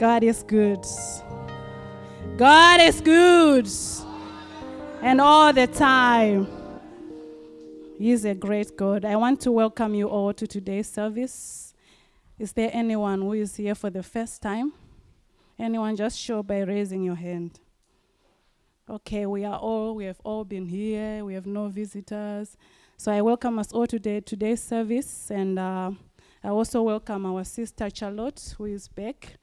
God is good. God is good. And all the time. He's a great God. I want to welcome you all to today's service. Is there anyone who is here for the first time? Anyone just show by raising your hand. Okay, we are all, we have all been here. We have no visitors. So I welcome us all today today's service, and uh, I also welcome our sister Charlotte, who is back.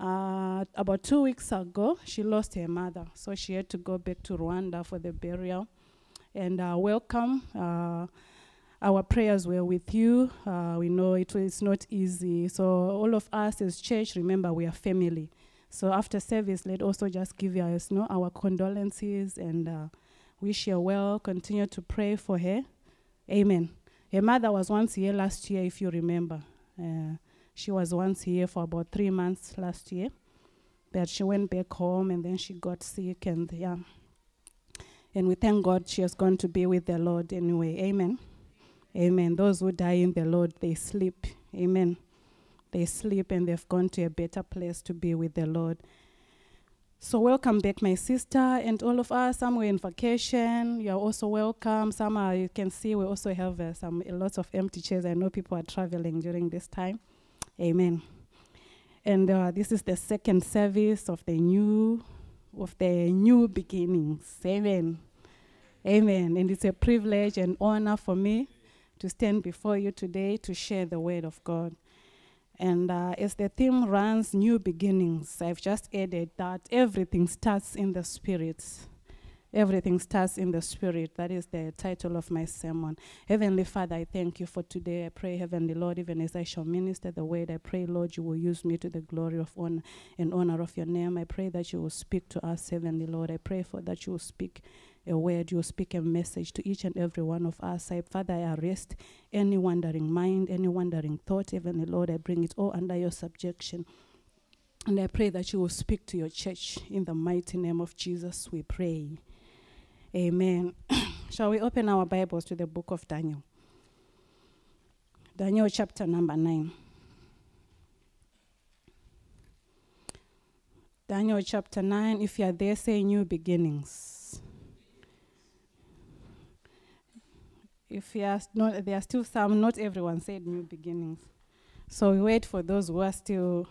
Uh, about two weeks ago, she lost her mother, so she had to go back to Rwanda for the burial. And uh, welcome. Uh, our prayers were with you. Uh, we know it was not easy. So all of us as church, remember we are family. So after service, let also just give you know, our condolences and uh, wish her well. Continue to pray for her. Amen. Her mother was once here last year, if you remember. She was once here for about three months last year. But she went back home and then she got sick and yeah. And we thank God she has gone to be with the Lord anyway. Amen. Amen. Those who die in the Lord, they sleep. Amen. They sleep and they've gone to a better place to be with the Lord. So, welcome back, my sister, and all of us. Some were in vacation. You're also welcome. Some are, you can see, we also have uh, some a lot of empty chairs. I know people are traveling during this time. Amen. And uh, this is the second service of the new, of the new beginnings. Amen. Amen. And it's a privilege and honor for me to stand before you today to share the word of God. And uh, as the theme runs, new beginnings, I've just added that everything starts in the spirit. Everything starts in the spirit. That is the title of my sermon. Heavenly Father, I thank you for today. I pray, Heavenly Lord, even as I shall minister the word, I pray, Lord, you will use me to the glory of honor and honor of your name. I pray that you will speak to us, Heavenly Lord. I pray for that you will speak a word, you will speak a message to each and every one of us. I, Father, I arrest any wandering mind, any wandering thought, Heavenly Lord, I bring it all under your subjection. And I pray that you will speak to your church in the mighty name of Jesus, we pray. Amen. Shall we open our Bibles to the book of Daniel? Daniel chapter number 9. Daniel chapter 9, if you are there, say new beginnings. If you are not, there are still some, not everyone said new beginnings. So we wait for those who are still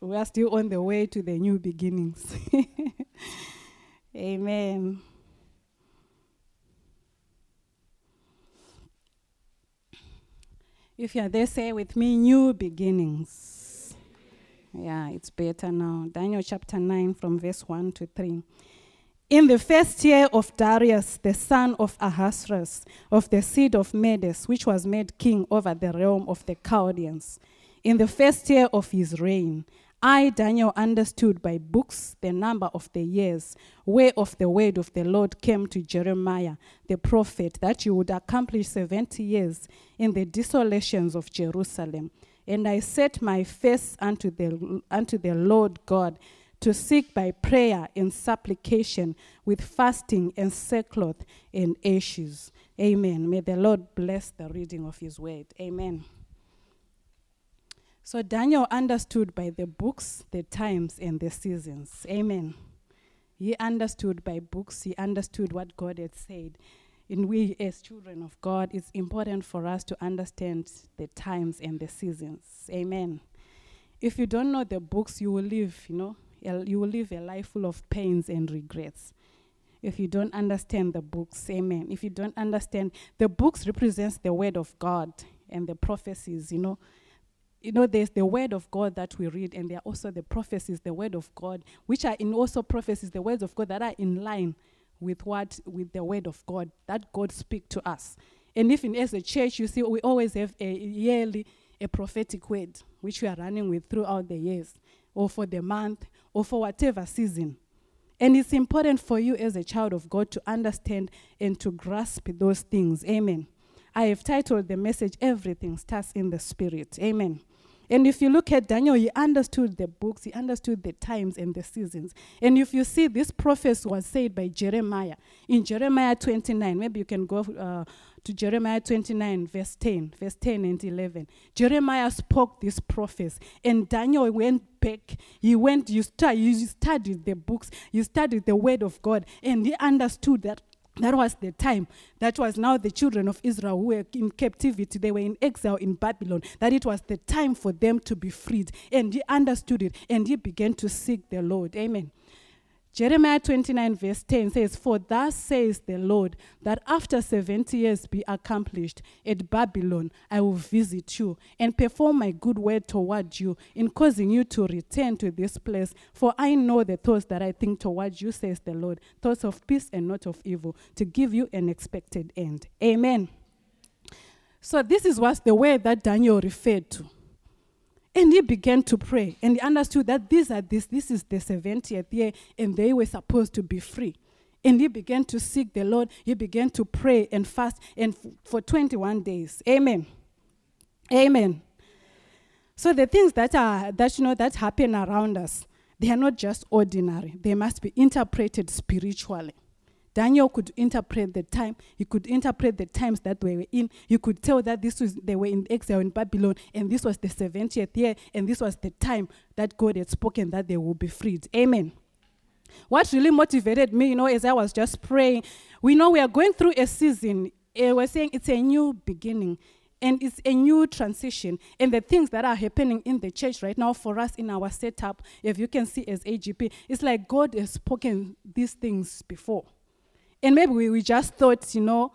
we are still on the way to the new beginnings. Amen. If you're there, say with me, new beginnings. Yeah, it's better now. Daniel chapter 9, from verse 1 to 3. In the first year of Darius, the son of Ahasuerus, of the seed of Medes, which was made king over the realm of the Chaldeans, in the first year of his reign, I, Daniel, understood by books the number of the years whereof the word of the Lord came to Jeremiah the prophet that you would accomplish 70 years in the desolations of Jerusalem. And I set my face unto the, unto the Lord God to seek by prayer and supplication with fasting and sackcloth and ashes. Amen. May the Lord bless the reading of his word. Amen. So Daniel understood by the books, the times, and the seasons. Amen. He understood by books, he understood what God had said. And we, as children of God, it's important for us to understand the times and the seasons. Amen. If you don't know the books, you will live, you know, you will live a life full of pains and regrets. If you don't understand the books, amen. If you don't understand, the books represents the word of God and the prophecies, you know, you know, there's the word of God that we read, and there are also the prophecies, the word of God, which are in also prophecies, the words of God that are in line with what with the word of God that God speak to us. And even as a church, you see, we always have a yearly a prophetic word which we are running with throughout the years, or for the month, or for whatever season. And it's important for you as a child of God to understand and to grasp those things. Amen. I have titled the message, Everything Starts in the Spirit. Amen. And if you look at Daniel, he understood the books, he understood the times and the seasons. And if you see, this prophecy was said by Jeremiah in Jeremiah 29. Maybe you can go uh, to Jeremiah 29, verse 10, verse 10 and 11. Jeremiah spoke this prophecy, and Daniel went back. He went, you, start, you studied the books, you studied the word of God, and he understood that that was the time. That was now the children of Israel who were in captivity. They were in exile in Babylon. That it was the time for them to be freed. And he understood it and he began to seek the Lord. Amen. Jeremiah 29, verse 10 says, For thus says the Lord, that after 70 years be accomplished at Babylon, I will visit you and perform my good word toward you in causing you to return to this place. For I know the thoughts that I think toward you, says the Lord, thoughts of peace and not of evil, to give you an expected end. Amen. So, this is what the word that Daniel referred to. And he began to pray. And he understood that these are this, this is the 70th year, and they were supposed to be free. And he began to seek the Lord. He began to pray and fast and f- for 21 days. Amen. Amen. So the things that are that you know that happen around us, they are not just ordinary. They must be interpreted spiritually. Daniel could interpret the time. He could interpret the times that they were in. You could tell that this was they were in exile in Babylon, and this was the 70th year, and this was the time that God had spoken that they will be freed. Amen. What really motivated me, you know, as I was just praying, we know we are going through a season. Uh, we're saying it's a new beginning and it's a new transition. And the things that are happening in the church right now for us in our setup, if you can see as AGP, it's like God has spoken these things before. And maybe we, we just thought, you know,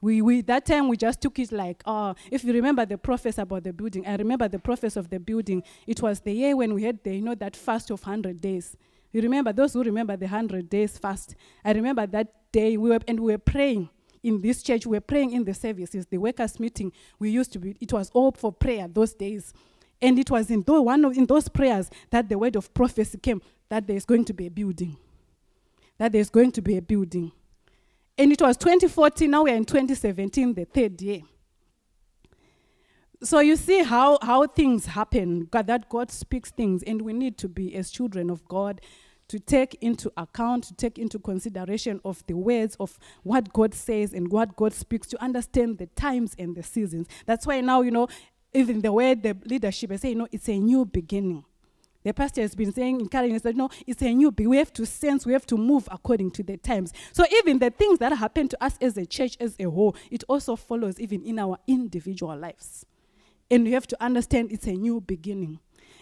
we, we that time we just took it like, oh, if you remember the prophecy about the building, I remember the prophecy of the building. It was the year when we had the, you know, that fast of 100 days. You remember, those who remember the 100 days fast, I remember that day we were, and we were praying in this church, we were praying in the services, the workers' meeting. We used to be, it was all for prayer those days. And it was in, those, one of, in those prayers that the word of prophecy came that there's going to be a building. That there's going to be a building. And it was 2014, now we're in 2017, the third year. So you see how, how things happen, God, that God speaks things, and we need to be, as children of God, to take into account, to take into consideration of the words of what God says and what God speaks, to understand the times and the seasons. That's why now, you know, even the way the leadership is saying, you know, it's a new beginning. The pastor has been saying, encouraging us that no, it's a new beginning. We have to sense, we have to move according to the times. So even the things that happen to us as a church as a whole, it also follows even in our individual lives. And we have to understand it's a new beginning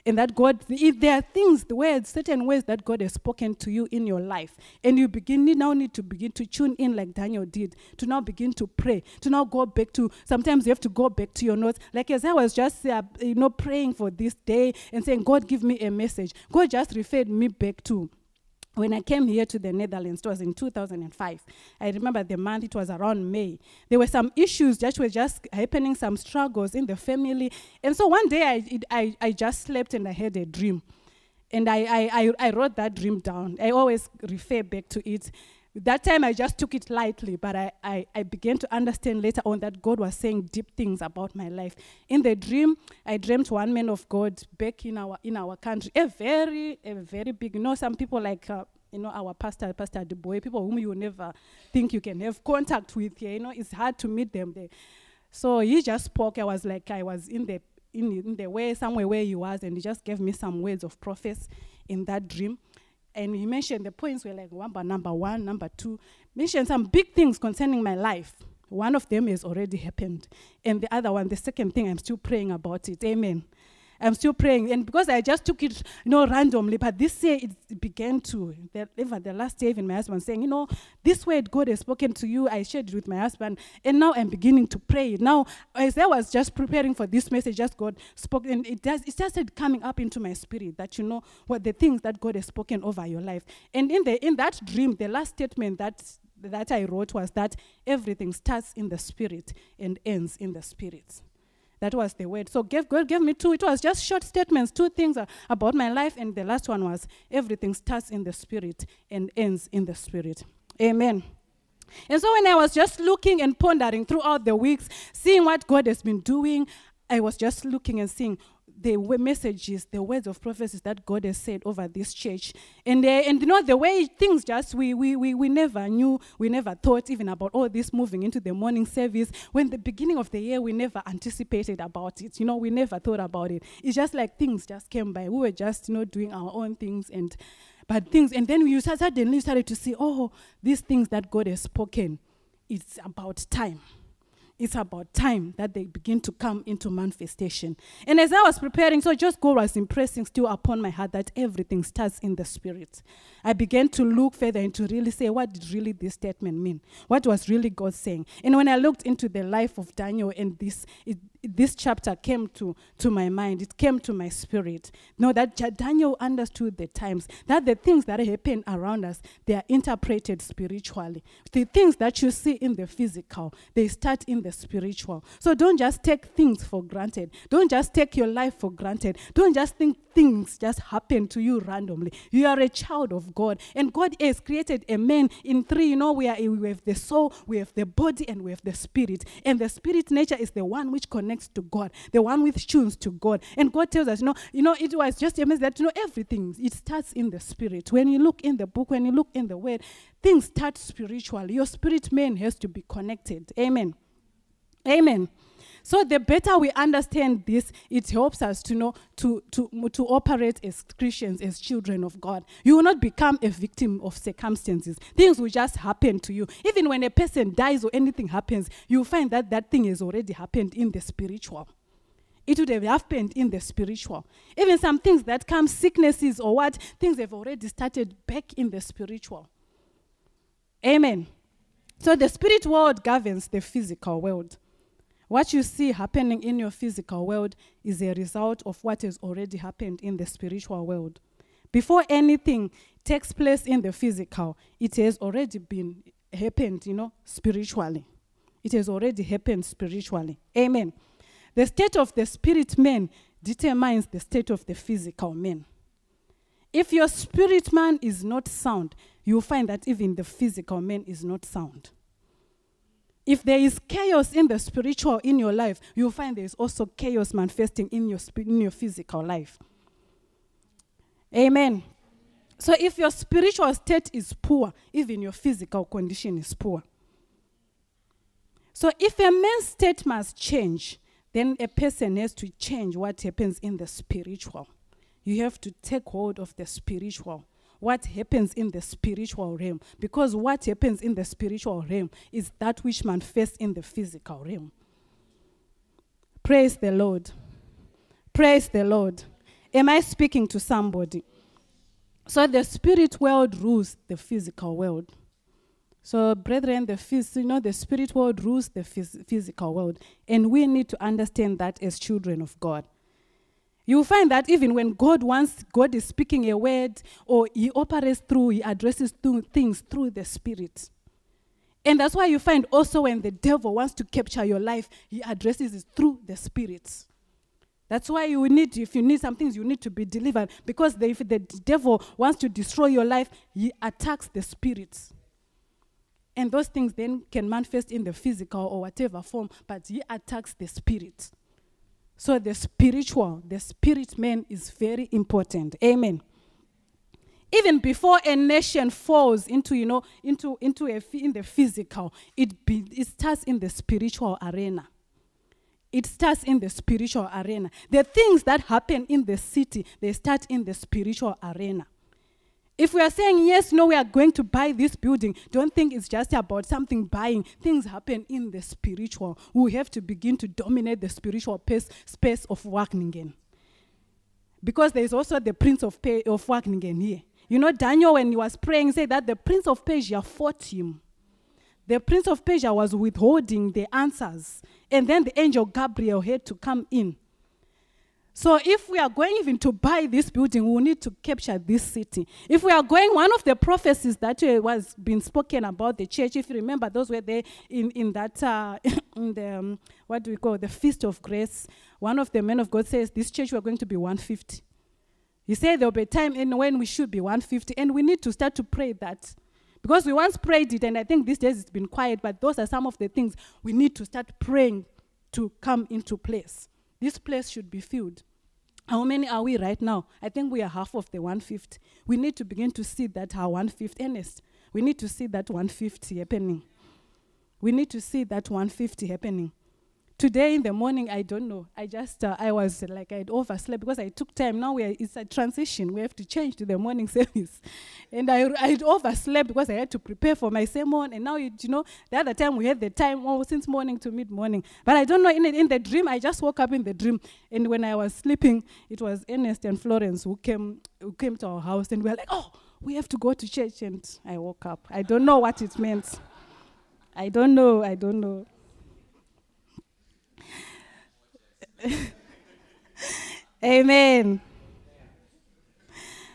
and that God, if there are things, the words, certain ways that God has spoken to you in your life, and you begin, you now need to begin to tune in like Daniel did, to now begin to pray, to now go back to, sometimes you have to go back to your notes. Like as I was just, uh, you know, praying for this day and saying, God, give me a message. God just referred me back to when I came here to the Netherlands, it was in 2005. I remember the month, it was around May. There were some issues that were just happening, some struggles in the family. And so one day I, I, I just slept and I had a dream. And I, I, I wrote that dream down. I always refer back to it. That time I just took it lightly, but I, I, I, began to understand later on that God was saying deep things about my life. In the dream, I dreamt one man of God back in our in our country, a very, a very big, you know, some people like uh, you know, our pastor, Pastor Dubois, people whom you never think you can have contact with you know, it's hard to meet them there. So he just spoke. I was like, I was in the in, in the way, somewhere where he was, and he just gave me some words of prophecy in that dream. And he mentioned the points were like number, number one, number two, mentioned some big things concerning my life. One of them has already happened. And the other one, the second thing, I'm still praying about it. Amen. I'm still praying. And because I just took it, you know, randomly, but this year it began to, the, even the last day, even my husband saying, you know, this word God has spoken to you, I shared it with my husband, and now I'm beginning to pray. Now, as I was just preparing for this message, just God spoke, and it does, it started coming up into my spirit that you know what the things that God has spoken over your life. And in the in that dream, the last statement that that I wrote was that everything starts in the spirit and ends in the spirit. That was the word. So gave, God gave me two. It was just short statements, two things about my life. And the last one was everything starts in the spirit and ends in the spirit. Amen. And so when I was just looking and pondering throughout the weeks, seeing what God has been doing, I was just looking and seeing the messages, the words of prophecies that God has said over this church. And, uh, and you know, the way things just, we, we, we, we never knew, we never thought even about all this moving into the morning service. When the beginning of the year, we never anticipated about it. You know, we never thought about it. It's just like things just came by. We were just, you know, doing our own things and, but things, and then you suddenly started to see, oh, these things that God has spoken, it's about time it's about time that they begin to come into manifestation. And as I was preparing, so just God was impressing still upon my heart that everything starts in the spirit. I began to look further and to really say, what did really this statement mean? What was really God saying? And when I looked into the life of Daniel and this, it, this chapter came to, to my mind, it came to my spirit. Know that Daniel understood the times, that the things that happen around us, they are interpreted spiritually. The things that you see in the physical, they start in the spiritual. So don't just take things for granted. Don't just take your life for granted. Don't just think things just happen to you randomly. You are a child of God, and God has created a man in three. You know, we, are, we have the soul, we have the body, and we have the spirit. And the spirit nature is the one which connects to God, the one which tunes to God. And God tells us, you know, you know, it was just amazing that you know everything it starts in the spirit. When you look in the book, when you look in the word, things start spiritually. Your spirit man has to be connected. Amen. Amen. So the better we understand this, it helps us to know to, to, to operate as Christians, as children of God. You will not become a victim of circumstances. Things will just happen to you. Even when a person dies or anything happens, you find that that thing has already happened in the spiritual. It would have happened in the spiritual. Even some things that come, sicknesses or what, things have already started back in the spiritual. Amen. So the spirit world governs the physical world. What you see happening in your physical world is a result of what has already happened in the spiritual world. Before anything takes place in the physical, it has already been happened, you know, spiritually. It has already happened spiritually. Amen. The state of the spirit man determines the state of the physical man. If your spirit man is not sound, you'll find that even the physical man is not sound. If there is chaos in the spiritual in your life, you'll find there is also chaos manifesting in your, in your physical life. Amen. So if your spiritual state is poor, even your physical condition is poor. So if a man's state must change, then a person has to change what happens in the spiritual. You have to take hold of the spiritual what happens in the spiritual realm. Because what happens in the spiritual realm is that which manifests in the physical realm. Praise the Lord. Praise the Lord. Am I speaking to somebody? So the spirit world rules the physical world. So, brethren, the phys- you know the spirit world rules the phys- physical world, and we need to understand that as children of God. You will find that even when God wants, God is speaking a word or He operates through, He addresses through things through the Spirit. And that's why you find also when the devil wants to capture your life, he addresses it through the Spirit. That's why you need, if you need some things, you need to be delivered. Because the, if the devil wants to destroy your life, he attacks the spirits. And those things then can manifest in the physical or whatever form, but he attacks the spirit. So the spiritual, the spirit man is very important. Amen. Even before a nation falls into, you know, into, into a, in the physical, it, be, it starts in the spiritual arena. It starts in the spiritual arena. The things that happen in the city, they start in the spiritual arena. If we are saying, yes, no, we are going to buy this building, don't think it's just about something buying. Things happen in the spiritual. We have to begin to dominate the spiritual pace, space of Wageningen. Because there is also the prince of, pa- of here. You know, Daniel, when he was praying, said that the prince of Persia fought him. The prince of Persia was withholding the answers. And then the angel Gabriel had to come in so if we are going even to buy this building, we need to capture this city. If we are going, one of the prophecies that uh, was being spoken about the church, if you remember, those were there in, in that, uh, in the, um, what do we call, the Feast of Grace. One of the men of God says, this church we're going to be 150. He said there will be a time in when we should be 150, and we need to start to pray that. Because we once prayed it, and I think these days it's been quiet, but those are some of the things we need to start praying to come into place. This place should be filled. How many are we right now? I think we are half of the 150. We need to begin to see that our 150, Ernest, we need to see that 150 happening. We need to see that 150 happening. Today in the morning, I don't know. I just, uh, I was like, I'd overslept because I took time. Now we are, it's a transition. We have to change to the morning service. And I, I'd overslept because I had to prepare for my sermon. And now, it, you know, the other time we had the time oh, since morning to mid morning. But I don't know, in, in the dream, I just woke up in the dream. And when I was sleeping, it was Ernest and Florence who came, who came to our house. And we were like, oh, we have to go to church. And I woke up. I don't know what it meant. I don't know. I don't know. Amen.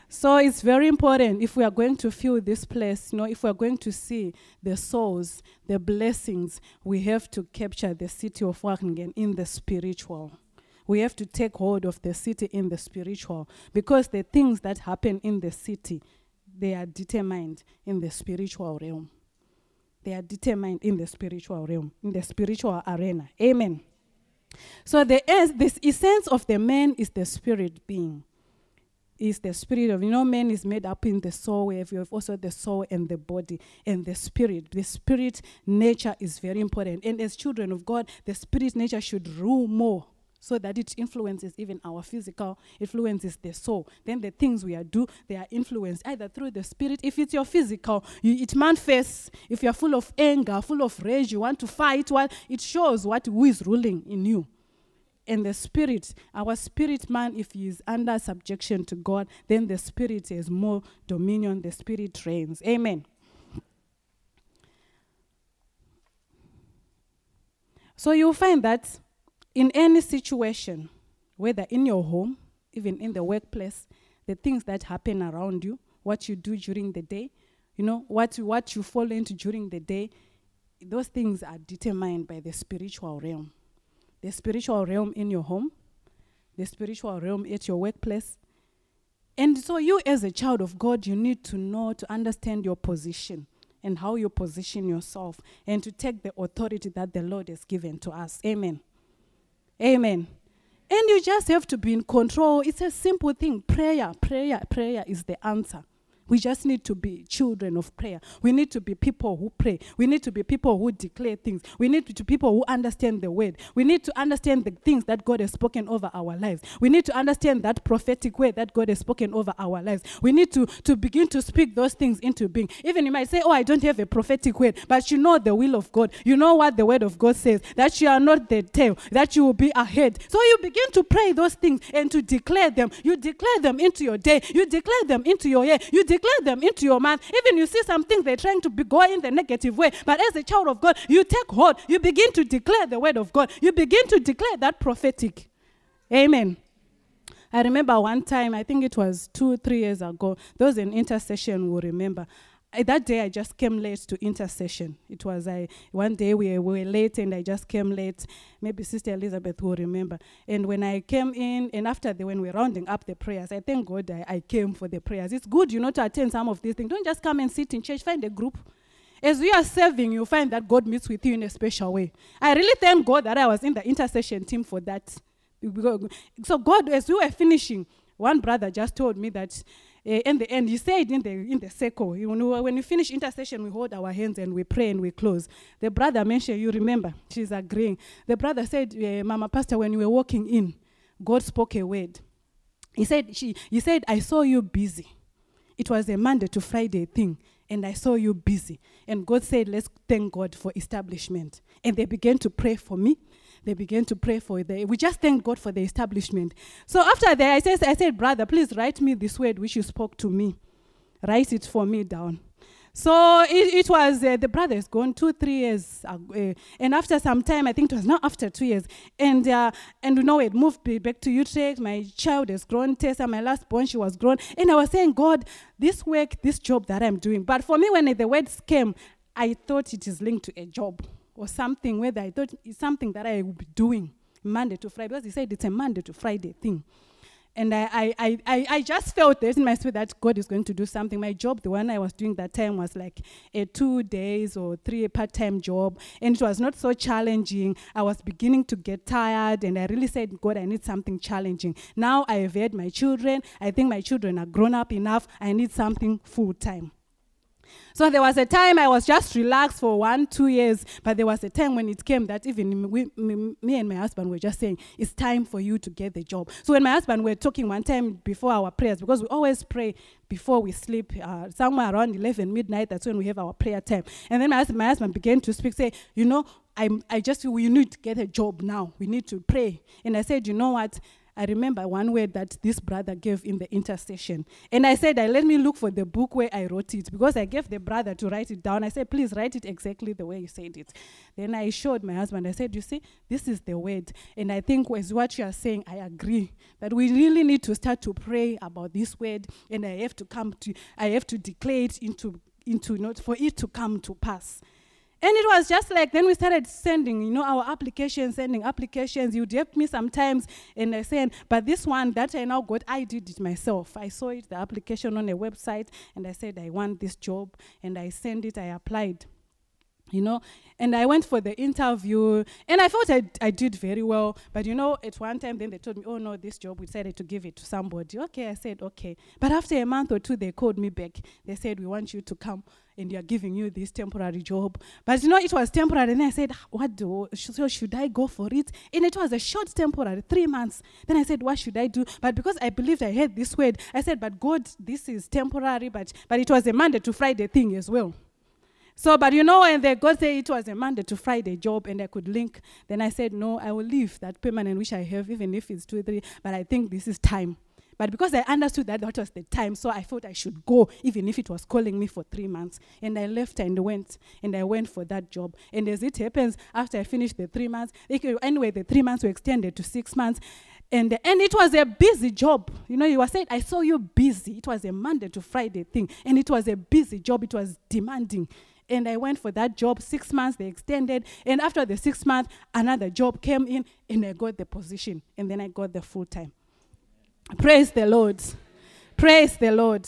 So it's very important if we are going to fill this place, you know, if we are going to see the souls, the blessings, we have to capture the city of Wageningen in the spiritual. We have to take hold of the city in the spiritual because the things that happen in the city, they are determined in the spiritual realm. They are determined in the spiritual realm, in the spiritual arena. Amen. So the essence of the man is the spirit being. Is the spirit of you know man is made up in the soul. We have also the soul and the body and the spirit. The spirit nature is very important. And as children of God, the spirit nature should rule more so that it influences even our physical, influences the soul. Then the things we are do, they are influenced either through the spirit. If it's your physical, you, it manifests. If you're full of anger, full of rage, you want to fight, well, it shows what who is ruling in you. And the spirit, our spirit man, if he is under subjection to God, then the spirit has more dominion, the spirit reigns. Amen. So you'll find that in any situation, whether in your home, even in the workplace, the things that happen around you, what you do during the day, you know, what what you fall into during the day, those things are determined by the spiritual realm. The spiritual realm in your home, the spiritual realm at your workplace. And so, you as a child of God, you need to know, to understand your position and how you position yourself and to take the authority that the Lord has given to us. Amen. Amen. And you just have to be in control. It's a simple thing. Prayer, prayer, prayer is the answer. We just need to be children of prayer. We need to be people who pray. We need to be people who declare things. We need to be people who understand the word. We need to understand the things that God has spoken over our lives. We need to understand that prophetic word that God has spoken over our lives. We need to, to begin to speak those things into being. Even you might say, Oh, I don't have a prophetic word, but you know the will of God. You know what the word of God says that you are not the tail, that you will be ahead. So you begin to pray those things and to declare them. You declare them into your day. You declare them into your year. You declare them into your month. Even you see some things they're trying to be going in the negative way. But as a child of God, you take hold. You begin to declare the word of God. You begin to declare that prophetic. Amen. I remember one time, I think it was two, three years ago, was an intercession, we'll remember. I, that day I just came late to intercession. It was I one day we, we were late and I just came late. Maybe Sister Elizabeth will remember. And when I came in and after the when we were rounding up the prayers, I thank God I, I came for the prayers. It's good, you know, to attend some of these things. Don't just come and sit in church. Find a group. As you are serving, you find that God meets with you in a special way. I really thank God that I was in the intercession team for that. So God, as we were finishing, one brother just told me that uh, in the end, he said in the in the circle, you know, when we finish intercession, we hold our hands and we pray and we close. The brother mentioned, you remember, she's agreeing. The brother said, uh, Mama Pastor, when you were walking in, God spoke a word. He said, she, he said, I saw you busy. It was a Monday to Friday thing, and I saw you busy. And God said, Let's thank God for establishment. And they began to pray for me. They began to pray for the. We just thank God for the establishment. So after that, I said, I said, brother, please write me this word which you spoke to me. Write it for me down. So it, it was uh, the brother is gone two three years uh, and after some time I think it was not after two years and uh, and you know it moved back to Utrecht my child has grown Tessa my last born she was grown and I was saying God this work this job that I'm doing but for me when the words came I thought it is linked to a job or something whether I thought it's something that I would be doing Monday to Friday because he said it's a Monday to Friday thing And I, I, I, I, just felt that in my spirit that God is going to do something. My job, the one I was doing that time, was like a two days or three part time job. And it was not so challenging. I was beginning to get tired. And I really said, God, I need something challenging. Now I have had my children. I think my children are grown up enough. I need something full time. So there was a time I was just relaxed for one, two years, but there was a time when it came that even we, me, me, and my husband were just saying, it's time for you to get the job. So when my husband were talking one time before our prayers, because we always pray before we sleep, uh, somewhere around 11 midnight, that's when we have our prayer time. And then my husband, my husband began to speak, say, you know, I'm, I just, we need to get a job now. We need to pray. And I said, you know what? I remember one word that this brother gave in the intercession. And I said, I let me look for the book where I wrote it because I gave the brother to write it down. I said, please write it exactly the way you said it. Then I showed my husband, I said, you see, this is the word. And I think with what you are saying, I agree that we really need to start to pray about this word. And I have to come to, I have to declare it into, into not for it to come to pass. And it was just like then we started sending, you know, our applications, sending applications. You'd help me sometimes, and I said, but this one that I now got, I did it myself. I saw it, the application on a website, and I said, I want this job, and I sent it, I applied you know. And i went for the interview and i thought I, I did very well. But you know at one time then they told me oh no this job we decided to give it to somebody. Okay i said okay. But after a month or two they called me back. They said we want you to come and they are giving you this temporary job. But you know it was temporary and i said ah, what do so should i go for it? And it was a short temporary three months. Then i said what should i do? But because i believed i heard this word i said but god this is temporary but but it was a monday to friday thing as well. So, but you know, and the God said it was a Monday to Friday job and I could link, then I said, no, I will leave that permanent which I have, even if it's two, three, but I think this is time. But because I understood that that was the time, so I thought I should go, even if it was calling me for three months. And I left and went, and I went for that job. And as it happens, after I finished the three months, anyway, the three months were extended to six months. And, and it was a busy job. You know, you were saying, I saw you busy. It was a Monday to Friday thing. And it was a busy job. It was demanding and I went for that job. Six months, they extended. And after the six months, another job came in, and I got the position. And then I got the full time. Praise the Lord. Praise the Lord.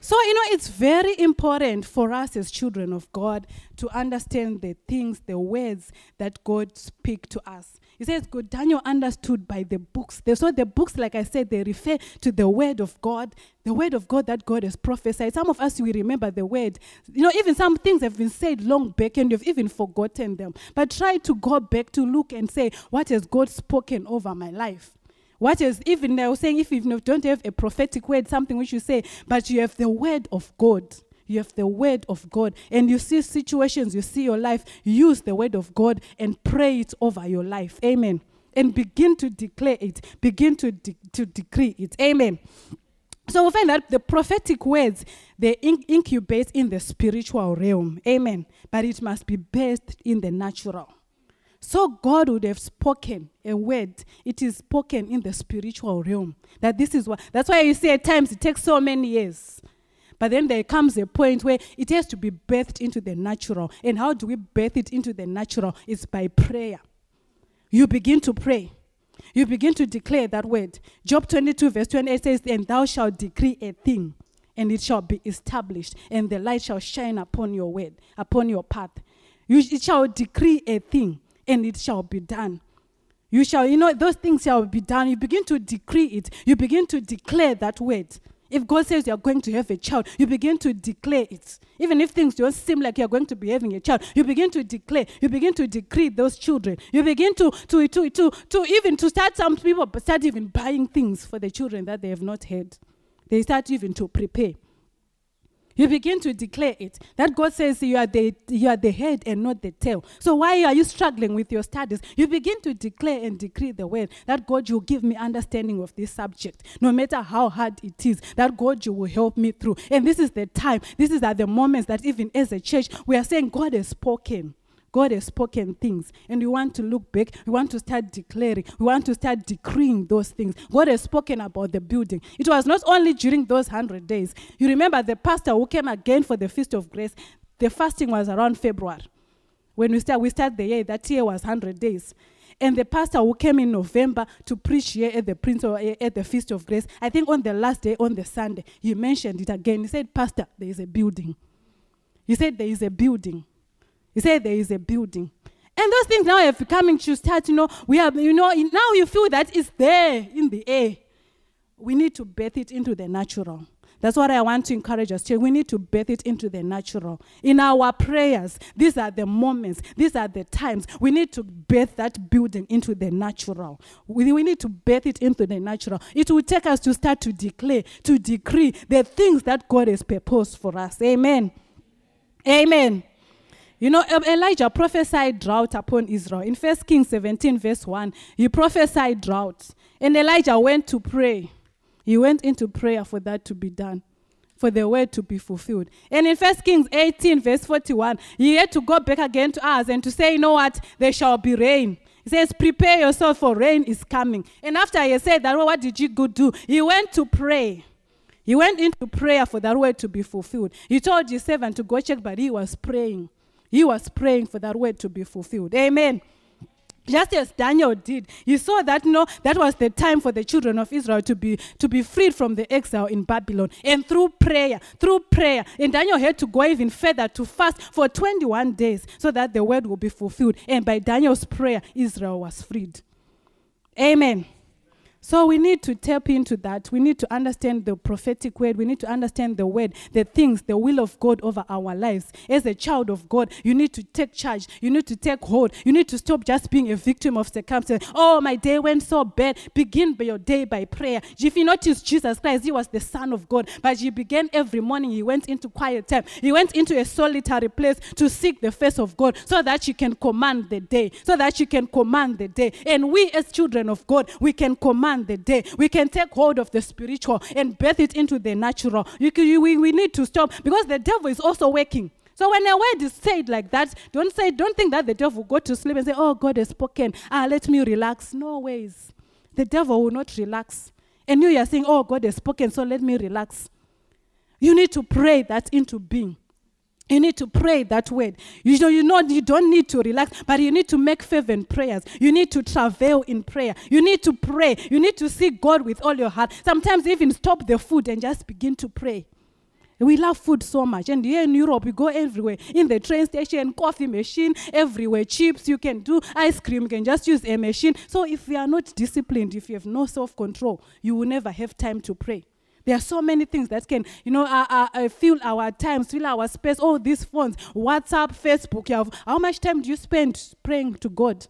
So, you know, it's very important for us as children of God to understand the things, the words that God speak to us. He says, God, Daniel understood by the books. So the books, like I said, they refer to the word of God, the word of God that God has prophesied. Some of us, we remember the word. You know, even some things have been said long back and you've even forgotten them. But try to go back to look and say, what has God spoken over my life? What is, even I was saying, if you don't have a prophetic word, something which you say, but you have the word of God. You have the word of God. And you see situations, you see your life, use the word of God and pray it over your life. Amen. And begin to declare it, begin to, de- to decree it. Amen. So we find that the prophetic words they incubate in the spiritual realm. Amen. But it must be based in the natural. So God would have spoken a word. It is spoken in the spiritual realm. That this is what that's why you see at times it takes so many years. But then there comes a point where it has to be birthed into the natural. And how do we birth it into the natural? It's by prayer. You begin to pray. You begin to declare that word. Job 22, verse 28 says, And thou shalt decree a thing, and it shall be established, and the light shall shine upon your word, upon your path. You, it shall decree a thing, and it shall be done. You shall, you know, those things shall be done. You begin to decree it. You begin to declare that word. If God says you're going to have a child, you begin to declare it. Even if things don't seem like you're going to be having a child, you begin to declare, you begin to decree those children. You begin to, to, to, to, to even to start some people start even buying things for the children that they have not had. They start even to prepare. You begin to declare it. That God says you are, the, you are the head and not the tail. So why are you struggling with your studies? You begin to declare and decree the word that God, you give me understanding of this subject. No matter how hard it is, that God, you will help me through. And this is the time, this is at the moments that even as a church, we are saying God has spoken. God has spoken things, and we want to look back. We want to start declaring. We want to start decreeing those things. God has spoken about the building. It was not only during those 100 days. You remember the pastor who came again for the Feast of Grace, the fasting was around February. When we start, we start the year, that year was 100 days. And the pastor who came in November to preach here at the Prince of, eh, at the Feast of Grace, I think on the last day, on the Sunday, he mentioned it again. He said, Pastor, there is a building. He said, There is a building. He said, There is a building. And those things now are coming to start, you know, we have, you know, now you feel that it's there in the air. We need to birth it into the natural. That's what I want to encourage us to. We need to birth it into the natural. In our prayers, these are the moments, these are the times. We need to birth that building into the natural. We, we need to birth it into the natural. It will take us to start to declare, to decree the things that God has proposed for us. Amen. Amen. You know, um, Elijah prophesied drought upon Israel. In 1 Kings 17, verse 1, he prophesied drought. And Elijah went to pray. He went into prayer for that to be done, for the word to be fulfilled. And in 1 Kings 18, verse 41, he had to go back again to us and to say, you know what? There shall be rain. He says, prepare yourself for rain is coming. And after he said that, well, what did you go do? He went to pray. He went into prayer for that word to be fulfilled. He told his servant to go check, but he was praying. He was praying for that word to be fulfilled. Amen. Just as Daniel did, he saw that no, that was the time for the children of Israel to be to be freed from the exile in Babylon. And through prayer, through prayer, and Daniel had to go even further to fast for 21 days so that the word will be fulfilled. And by Daniel's prayer, Israel was freed. Amen. So we need to tap into that. We need to understand the prophetic word. We need to understand the word, the things, the will of God over our lives. As a child of God, you need to take charge. You need to take hold. You need to stop just being a victim of circumstance. Oh, my day went so bad. Begin your day by prayer. If you notice, Jesus Christ, he was the Son of God, but he began every morning. He went into quiet time. He went into a solitary place to seek the face of God so that you can command the day, so that you can command the day. And we, as children of God, we can command the day. We can take hold of the spiritual and birth it into the natural. You, you, we, we need to stop because the devil is also working. So when a word is said like that, don't say, don't think that the devil will go to sleep and say, "Oh, God has spoken. Ah, let me relax." No ways. The devil will not relax. And you are saying, "Oh, God has spoken, so let me relax." You need to pray that into being. You need to pray that word. You know, you know, you don't need to relax, but you need to make fervent prayers. You need to travail in prayer. You need to pray. You need to seek God with all your heart. Sometimes even stop the food and just begin to pray. We love food so much. And here in Europe, we go everywhere. In the train station, coffee machine, everywhere. Chips, you can do ice cream, you can just use a machine. So if you are not disciplined, if you have no self control, you will never have time to pray. There are so many things that can, you know, uh, uh, uh, fill our time, fill our space. All these phones, WhatsApp, Facebook. You have, how much time do you spend praying to God?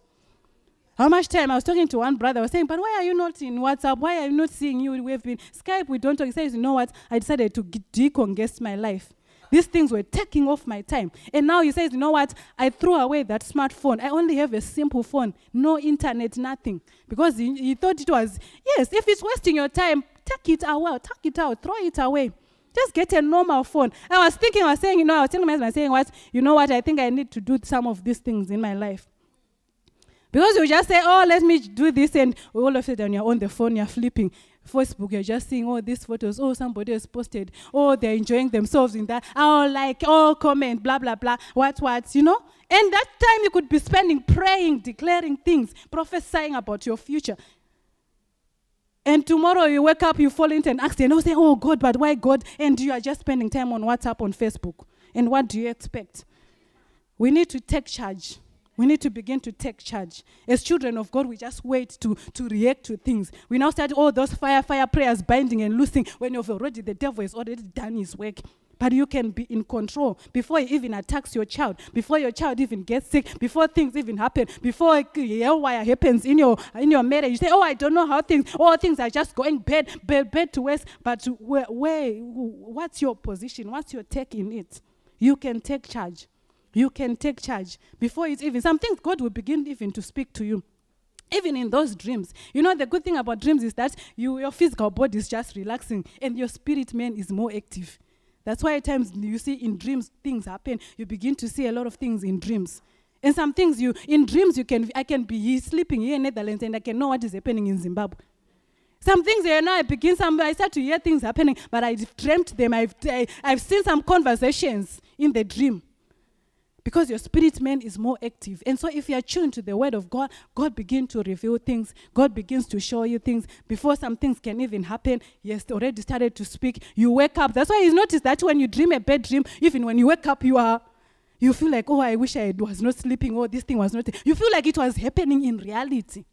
How much time? I was talking to one brother. I was saying, but why are you not in WhatsApp? Why are you not seeing you? We've been Skype. We don't talk. He says, you know what? I decided to decongest my life. These things were taking off my time. And now he says, you know what? I threw away that smartphone. I only have a simple phone, no internet, nothing. Because he, he thought it was, yes, if it's wasting your time, take it out, take it out, throw it away. Just get a normal phone. I was thinking, I was saying, you know, I was telling my husband, saying, what, you know what, I think I need to do some of these things in my life. Because you just say, oh, let me do this, and all of a sudden you're on the phone, you're flipping. Facebook, you're just seeing all these photos. Oh, somebody has posted. Oh, they're enjoying themselves in that. Oh, like, oh, comment, blah, blah, blah. What, what, you know? And that time you could be spending praying, declaring things, prophesying about your future. And tomorrow you wake up, you fall into an accident. You say, oh God, but why God? And you are just spending time on WhatsApp, on Facebook. And what do you expect? We need to take charge. We need to begin to take charge. As children of God, we just wait to, to react to things. We now start all those fire, fire prayers, binding and loosing when you've already, the devil has already done his work. But you can be in control before he even attacks your child, before your child even gets sick, before things even happen, before hellwire happens in your in your marriage. You say, "Oh, I don't know how things. All things are just going bad, bad, bad to worse." But where, where, what's your position? What's your take in it? You can take charge. You can take charge before it's even. Some things God will begin even to speak to you even in those dreams. You know, the good thing about dreams is that you, your physical body is just relaxing and your spirit man is more active. That's why at times you see in dreams things happen. You begin to see a lot of things in dreams. And some things you in dreams you can I can be sleeping here in Netherlands and I can know what is happening in Zimbabwe. Some things you know I begin some I start to hear things happening, but I've dreamt them. I've I, have i have seen some conversations in the dream. Because your spirit man is more active. And so if you are tuned to the word of God, God begins to reveal things. God begins to show you things before some things can even happen. Yes, already started to speak. You wake up. That's why you notice that when you dream a bad dream, even when you wake up, you are you feel like, oh, I wish I was not sleeping, or this thing was not. You feel like it was happening in reality.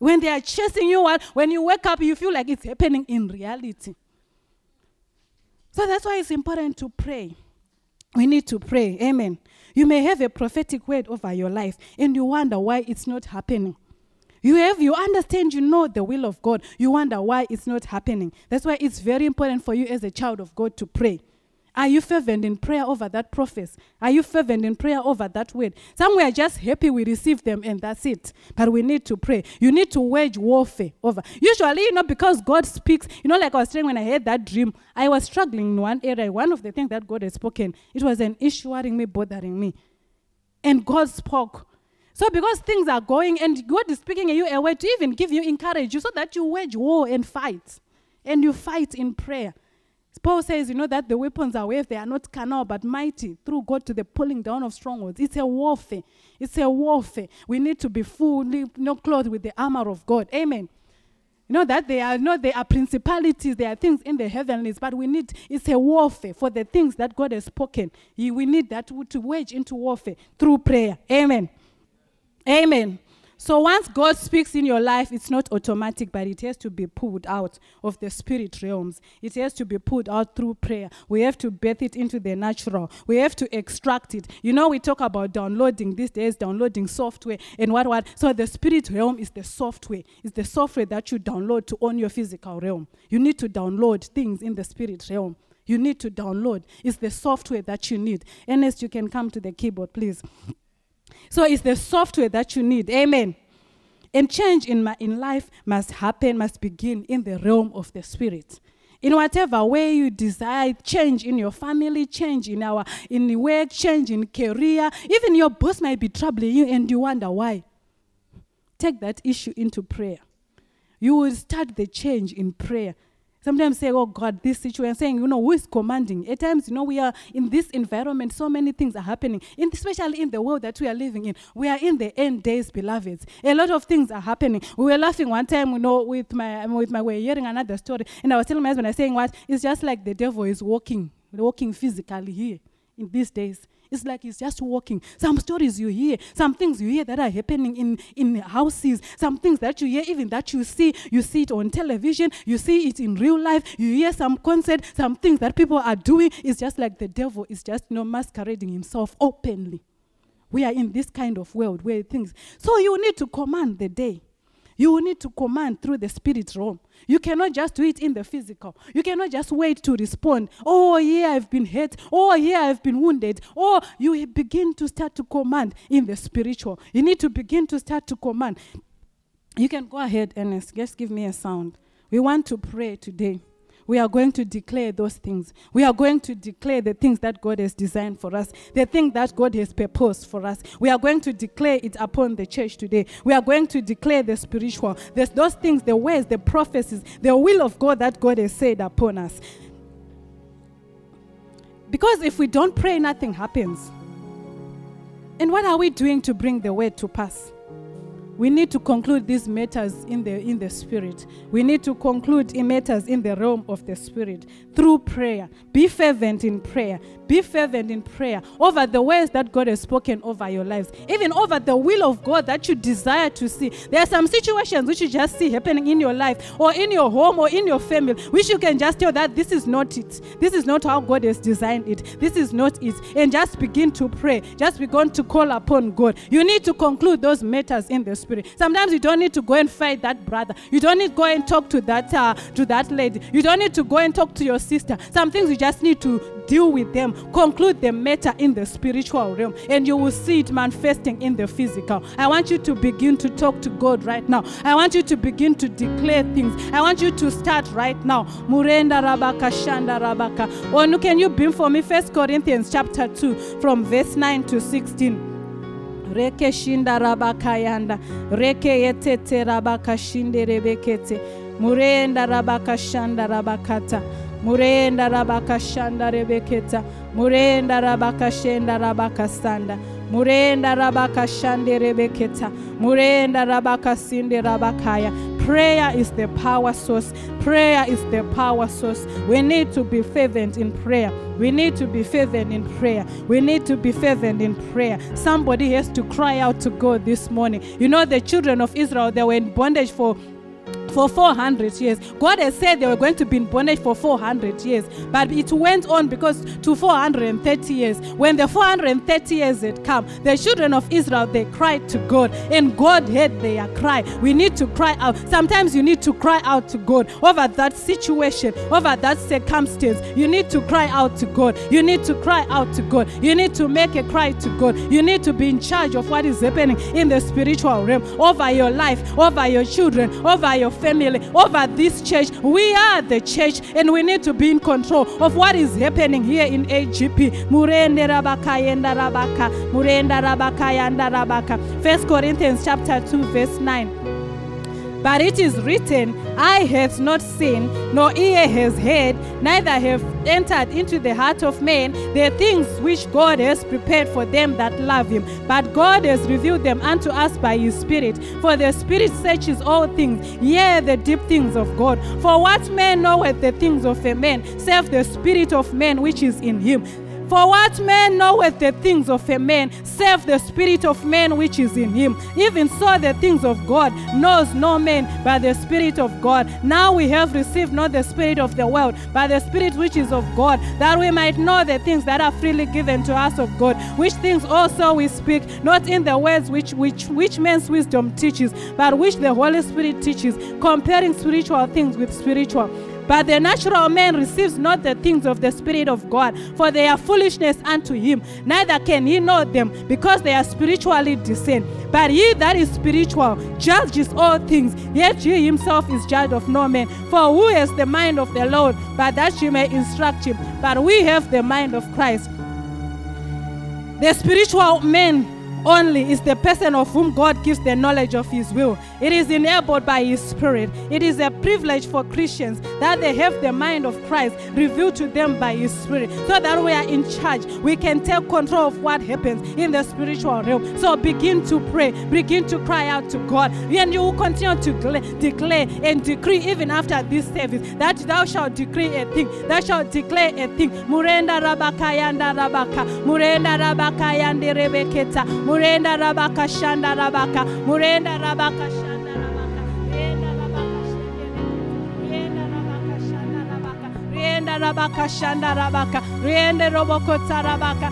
When they are chasing you when you wake up, you feel like it's happening in reality. So that's why it's important to pray. We need to pray. Amen. You may have a prophetic word over your life and you wonder why it's not happening. You have you understand you know the will of God. You wonder why it's not happening. That's why it's very important for you as a child of God to pray. Are you fervent in prayer over that prophecy? Are you fervent in prayer over that word? Some we are just happy we receive them and that's it. But we need to pray. You need to wage warfare over. Usually, you know, because God speaks, you know, like I was saying when I had that dream, I was struggling in one area. One of the things that God has spoken, it was an issue worrying me, bothering me. And God spoke. So because things are going and God is speaking you a way to even give you encourage you so that you wage war and fight. And you fight in prayer. Paul says, you know, that the weapons are wave, they are not carnal, but mighty through God to the pulling down of strongholds. It's a warfare. It's a warfare. We need to be fully you know, clothed with the armor of God. Amen. You know that they are you know, there are principalities, there are things in the heavenlies, but we need it's a warfare for the things that God has spoken. We need that to wage into warfare through prayer. Amen. Amen. So once God speaks in your life, it's not automatic, but it has to be pulled out of the spirit realms. It has to be pulled out through prayer. We have to birth it into the natural. We have to extract it. You know, we talk about downloading these days, downloading software and what what. So the spirit realm is the software. It's the software that you download to own your physical realm. You need to download things in the spirit realm. You need to download. It's the software that you need. Ernest, you can come to the keyboard, please. So it's the software that you need. Amen. And change in, my, in life must happen, must begin in the realm of the spirit. In whatever way you desire change in your family, change in our in work, change in career, even your boss might be troubling you and you wonder why. Take that issue into prayer. You will start the change in prayer. Sometimes say, oh God, this situation, saying, you know, who is commanding? At times, you know, we are in this environment, so many things are happening, in, especially in the world that we are living in. We are in the end days, beloveds. A lot of things are happening. We were laughing one time, you know, with my, with my, we were hearing another story, and I was telling my husband, I was saying, what? It's just like the devil is walking, walking physically here in these days. It's like he's just walking. Some stories you hear, some things you hear that are happening in, in houses, some things that you hear, even that you see, you see it on television, you see it in real life, you hear some concert, some things that people are doing. It's just like the devil is just you know, masquerading himself openly. We are in this kind of world where things. So you need to command the day. You need to command through the spirit realm. You cannot just do it in the physical. You cannot just wait to respond. Oh, yeah, I've been hurt. Oh, yeah, I've been wounded. Or oh, you begin to start to command in the spiritual. You need to begin to start to command. You can go ahead, Ernest. Just give me a sound. We want to pray today we are going to declare those things. We are going to declare the things that God has designed for us, the things that God has proposed for us. We are going to declare it upon the church today. We are going to declare the spiritual, There's those things, the words, the prophecies, the will of God that God has said upon us. Because if we don't pray, nothing happens. And what are we doing to bring the word to pass? We need to conclude these matters in the in the spirit. We need to conclude matters in the realm of the spirit through prayer. Be fervent in prayer be fervent in prayer over the words that God has spoken over your lives, even over the will of God that you desire to see. There are some situations which you just see happening in your life or in your home or in your family, which you can just tell that this is not it. This is not how God has designed it. This is not it. And just begin to pray. Just begin to call upon God. You need to conclude those matters in the spirit. Sometimes you don't need to go and fight that brother. You don't need to go and talk to that uh, to that lady. You don't need to go and talk to your sister. Some things you just need to deal with them conclude the matter in the spiritual realm and you will see it manifesting in the physical. I want you to begin to talk to God right now. I want you to begin to declare things. I want you to start right now. Murenda rabaka shanda rabaka. Or can you bring for me First Corinthians chapter 2 from verse 9 to 16? reke shinda rabaka rabakayanda reke yetete rabakashinde rebekete murenda rabakashanda rabakata murenda rabakashanda rebeketa. Murenda rabakashenda rabakasanda murenda rabakashande rebeketa. Murenda rabakasinde rabakaya. Prayer is the power source. Prayer is the power source. We need to be fervent in prayer. We need to be fervent in prayer. We need to be fervent in prayer. Somebody has to cry out to God this morning. You know, the children of Israel, they were in bondage for for 400 years. God has said they were going to be in bondage for 400 years, but it went on because to 430 years. When the 430 years had come, the children of Israel they cried to God, and God heard their cry. We need to cry out. Sometimes you need to cry out to God over that situation, over that circumstance. You need to cry out to God. You need to cry out to God. You need to make a cry to God. You need to be in charge of what is happening in the spiritual realm over your life, over your children, over your family, over this church. We are the church and we need to be in control of what is happening here in AGP. First Corinthians chapter 2 verse 9. But it is written, Eye has not seen, nor ear has heard, neither have entered into the heart of man the things which God has prepared for them that love him. But God has revealed them unto us by his Spirit. For the Spirit searches all things, yea, the deep things of God. For what man knoweth the things of a man, save the Spirit of man which is in him? For what man knoweth the things of a man, save the spirit of man which is in him? Even so, the things of God knows no man but the Spirit of God. Now we have received not the Spirit of the world, but the Spirit which is of God, that we might know the things that are freely given to us of God, which things also we speak, not in the words which, which, which man's wisdom teaches, but which the Holy Spirit teaches, comparing spiritual things with spiritual. But the natural man receives not the things of the Spirit of God, for they are foolishness unto him. Neither can he know them, because they are spiritually discerned. But he that is spiritual judges all things, yet he himself is judged of no man. For who has the mind of the Lord, but that she may instruct him? But we have the mind of Christ. The spiritual man only is the person of whom God gives the knowledge of His will. It is enabled by His Spirit. It is a privilege for Christians that they have the mind of Christ revealed to them by His Spirit so that we are in charge. We can take control of what happens in the spiritual realm. So begin to pray, begin to cry out to God, and you will continue to declare and decree even after this service that thou shalt decree a thing, thou shalt declare a thing. Murenda rabaka yanda rabaka, murenda rabaka yande rebeketa, murenda rabaka shanda rabaka, murenda rabaka shanda rabaka, murenda rabaka murenda rabaka shanda rabaka, rienda rabaka shanda rabaka, rienda roboko tarabaka,